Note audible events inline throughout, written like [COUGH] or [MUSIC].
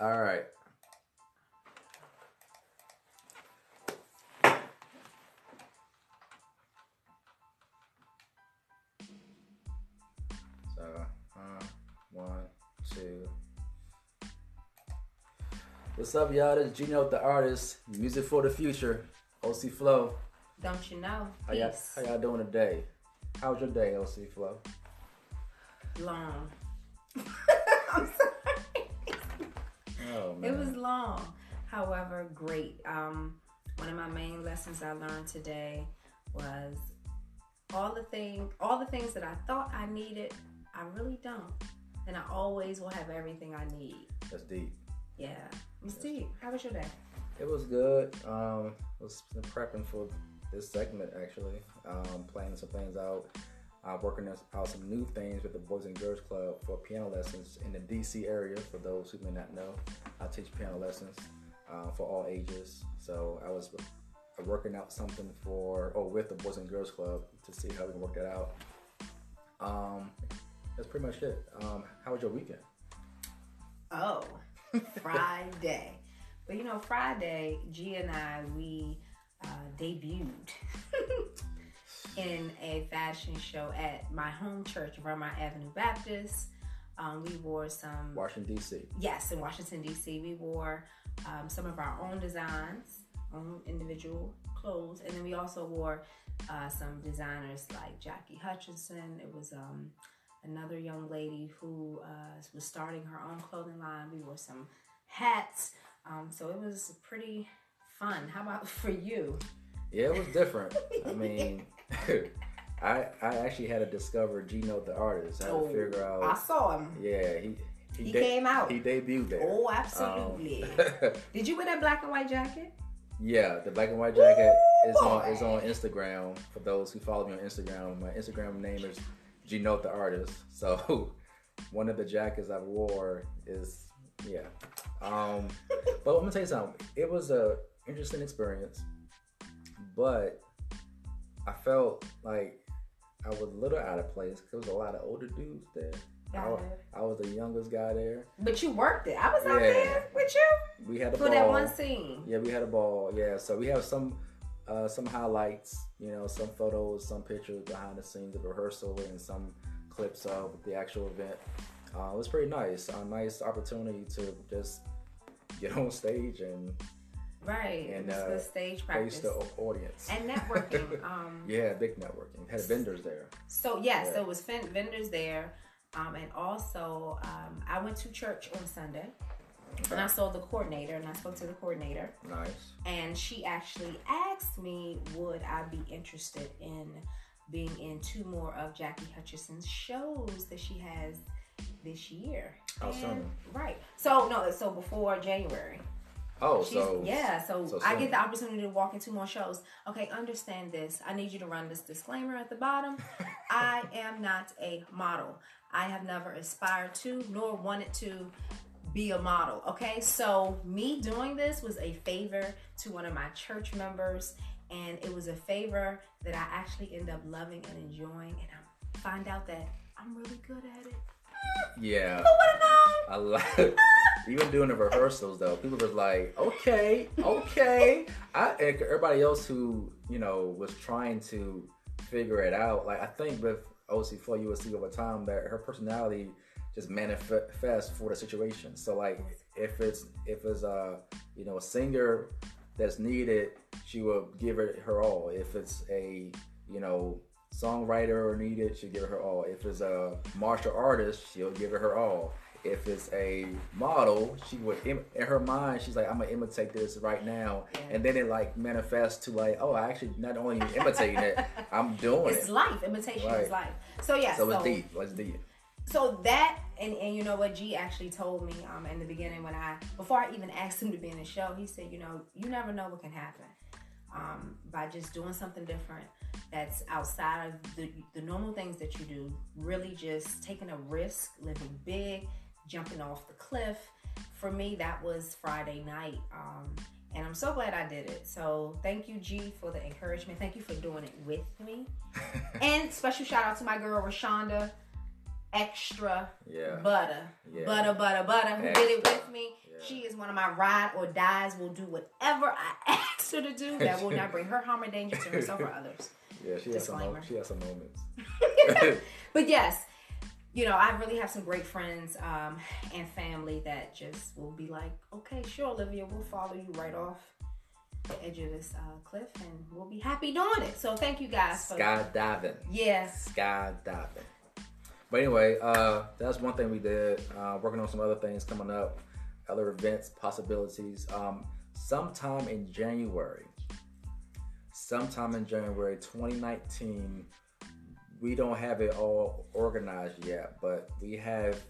All right. So, uh, one, two. What's up, y'all? This is Gino the artist, music for the future, OC Flow. Don't you know? How y'all, Peace. how y'all doing today? How was your day, OC Flow? Long. [LAUGHS] I'm sorry. Oh. It was long. However, great. Um, one of my main lessons I learned today was all the thing, all the things that I thought I needed, I really don't, and I always will have everything I need. That's deep. Yeah, Miss Steve, how was your day? It was good. Um, was prepping for this segment actually. Um, planning some things out. Uh, working out some new things with the Boys and Girls Club for piano lessons in the DC area. For those who may not know, I teach piano lessons uh, for all ages. So I was working out something for or with the Boys and Girls Club to see how we can work that out. Um, that's pretty much it. Um, how was your weekend? Oh, Friday. But you know, Friday, G and I, we uh, debuted [LAUGHS] in a fashion show at my home church, Vermont Avenue Baptist. Um, we wore some, Washington D.C. yes, in Washington, D.C., we wore um, some of our own designs, own individual clothes. And then we also wore uh, some designers like Jackie Hutchinson. It was um, another young lady who uh, was starting her own clothing line. We wore some hats. Um, so it was pretty fun. How about [LAUGHS] for you? Yeah, it was different. I mean, [LAUGHS] I I actually had to discover Gino the artist. I had to figure out. Oh, I saw him. Yeah, he He de- came out. He debuted there. Oh, absolutely. Um, [LAUGHS] Did you wear that black and white jacket? yeah, the black and white jacket is on boy. is on Instagram. For those who follow me on Instagram, my Instagram name is Gino the artist. So [LAUGHS] one of the jackets I wore is yeah. Um, [LAUGHS] but I'm gonna tell you something. It was a interesting experience, but I felt like I was a little out of place because there was a lot of older dudes there. I, Got wa- it. I was the youngest guy there. But you worked it. I was out there with you We had a for ball. that one scene. Yeah, we had a ball. Yeah, so we have some uh, some highlights. You know, some photos, some pictures behind the scenes of rehearsal, and some clips of the actual event. Uh, it was pretty nice. A nice opportunity to just get [LAUGHS] on stage and Right. And, it uh, stage practice. the audience. And networking. [LAUGHS] um, yeah, big networking. Had vendors there. So yes, Yeah. there was fen- vendors there, um, and also um, I went to church on Sunday, and I saw the coordinator, and I spoke to the coordinator, Nice. and she actually asked me, would I be interested in being in two more of Jackie Hutchison's shows that she has this year? How soon? Right. So no, so before January. Oh, She's, so yeah, so, so I get the opportunity to walk in two more shows. Okay, understand this. I need you to run this disclaimer at the bottom. [LAUGHS] I am not a model. I have never aspired to nor wanted to be a model. Okay, so me doing this was a favor to one of my church members, and it was a favor that I actually end up loving and enjoying, and I find out that I'm really good at it. Yeah. Who would have known? I like [LAUGHS] even doing the rehearsals though. People was like, okay, okay. I and everybody else who you know was trying to figure it out. Like I think with OC Flow, you will see over time that her personality just manifests for the situation. So like if it's if it's a you know a singer that's needed, she will give it her all. If it's a you know songwriter or needed, she'll give it her all. If it's a martial artist, she'll give it her all. If it's a model, she would im- in her mind, she's like, I'm gonna imitate this right now, Yeah. and then it like manifests to like, oh, I actually not only imitating it, [LAUGHS] I'm doing it. It's it. life. Imitation Right. is life. So yeah. So it's deep. It's deep. So that and, and you know what G actually told me um in the beginning when I before I even asked him to be in the show, he said, you know, you never know what can happen. Um, by just doing something different that's outside of the, the normal things that you do, really just taking a risk, living big, jumping off the cliff. For me, that was Friday night. Um, and I'm so glad I did it. So thank you, G, for the encouragement. Thank you for doing it with me. [LAUGHS] and special shout out to my girl Rashonda. extra Yeah. butter. Yeah. Butter, butter, butter. Who did it with me? She is one of my ride or dies, will do whatever I [LAUGHS] ask her to do that will not bring her harm or danger to herself or others. Yeah, she has some. She has some moments. [LAUGHS] [LAUGHS] But yes, you know, I really have some great friends um, and family that just will be like, okay, sure, Olivia, we'll follow you right off the edge of this uh, cliff and we'll be happy doing it. So thank you guys for Skydiving. Yes. skydiving. But anyway, uh, that's one thing we did. Uh, working on some other things coming up, other events, possibilities. Um, sometime in January, sometime in January 2019, we don't have it all organized yet, but we have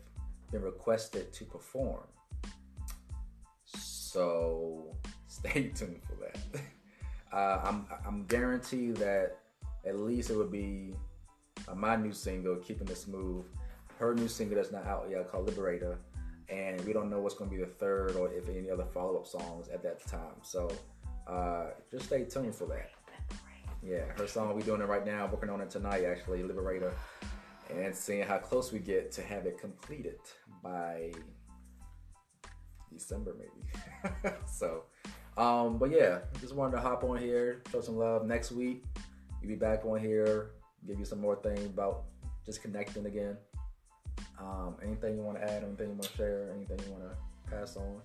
been requested to perform. So [LAUGHS] stay tuned for that. [LAUGHS] Uh, I'm I'm guaranteed that at least it would be uh, my new single, Keeping It Smooth. Her new single that's not out yet called Liberator. And we don't know what's going to be the third or if any other follow up songs at that time. So uh, just stay tuned for that. Yeah, her song, we're doing it right now, working on it tonight actually, Liberator. And seeing how close we get to have it completed by December maybe. [LAUGHS] so, um, but yeah, just wanted to hop on here, show some love. Next week, you'll be back on here, give you some more things about just connecting again. Um, anything you want to add? Anything you want to share? Anything you want to pass on?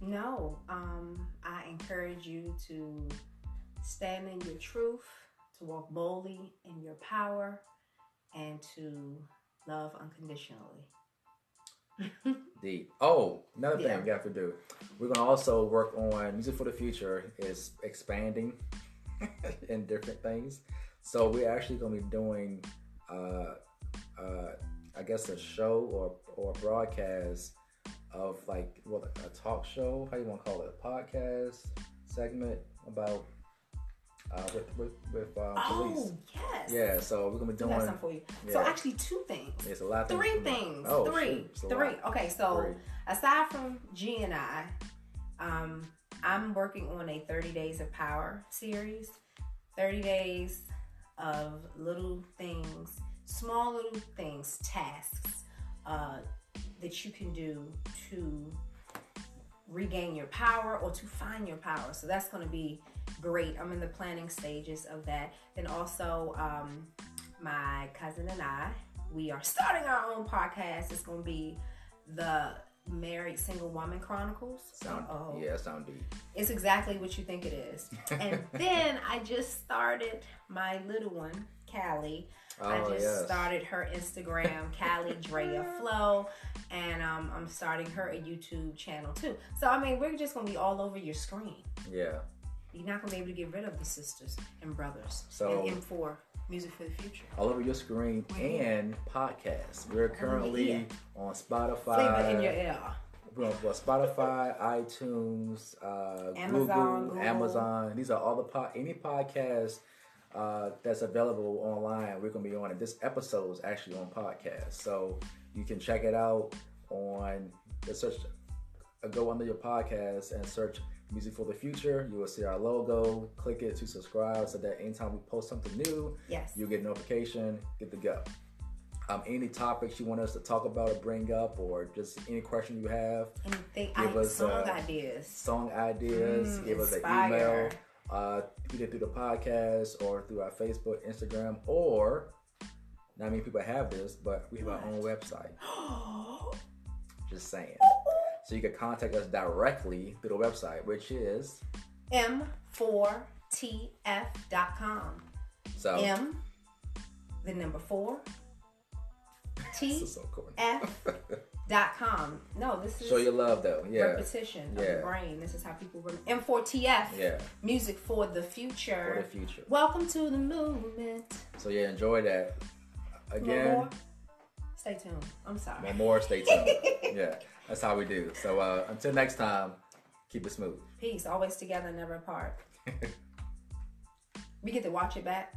No, um, I encourage you to stand in your truth, to walk boldly in your power, and to love unconditionally. [LAUGHS] Deep. Oh, another thing we got to do. We're gonna also work on music for the future is expanding [LAUGHS] in different things. So we're actually gonna be doing, uh, uh, I guess, a show or or a broadcast of like what a talk show. How you want to call it? A podcast segment about uh, with with, with um, police. Oh, yes. Yeah. So we're gonna be doing. something for you. So actually, two things. It's a lot. Three up. things. Oh, three. shoot, it's a Three. Okay, so Three. aside from G and I, um, I'm working on a 30 Days of Power series. 30 days of little things, small little things, tasks uh, that you can do to regain your power or to find your power. So that's going to be great. I'm in the planning stages of that. Then also, um, my cousin and I, we are starting our own podcast. It's going to be the Married Single Woman Chronicles. Sound, Uh-oh. yeah, sound deep. It's exactly what you think it is. And [LAUGHS] then I just started my little one, Callie. Oh, I Oh, just yes. started her Instagram, [LAUGHS] Callie Drea Flow, and um, I'm starting her a YouTube channel too. So I mean, we're just gonna be all over your screen. Yeah. You're not gonna be able to get rid of the sisters and brothers So- and M4 Music for the Future. all over your screen and podcast. We're currently yeah. on Spotify. Flavor in your ear. We're on Spotify, iTunes, uh, Amazon, Google, Google. Amazon. These are all the pod, any podcast uh, that's available online. We're gonna be on it. This episode is actually on podcast, so you can check it out on the search. Uh, Go under your podcast and search "Music for the Future." You will see our logo. Click it to subscribe, so that anytime we post something new, Yes. you get notification, get the go. Um, any topics you want us to talk about or bring up, or just any question you have, Anything, Give I, us, song uh, ideas. song ideas, Mm, give us an email, uh, either through the podcast or through our Facebook, Instagram, or not many people have this, but we have our own website. [GASPS] Just saying. So you can contact us directly through the website, which is M4TF.com. so. M, the number four, [LAUGHS] T so. F dot com. No, this is Show your love, though. Yeah. repetition of Yeah. the brain. This is how people rem- M4TF. Yeah. Music for the For future. the future. Welcome to the movement. So yeah, enjoy that. Again? Stay tuned. I'm sorry. one more. Stay tuned. [LAUGHS] yeah, that's how we do. So uh, until next time, keep it smooth. Peace. Always together, never apart. [LAUGHS] we get to watch it back.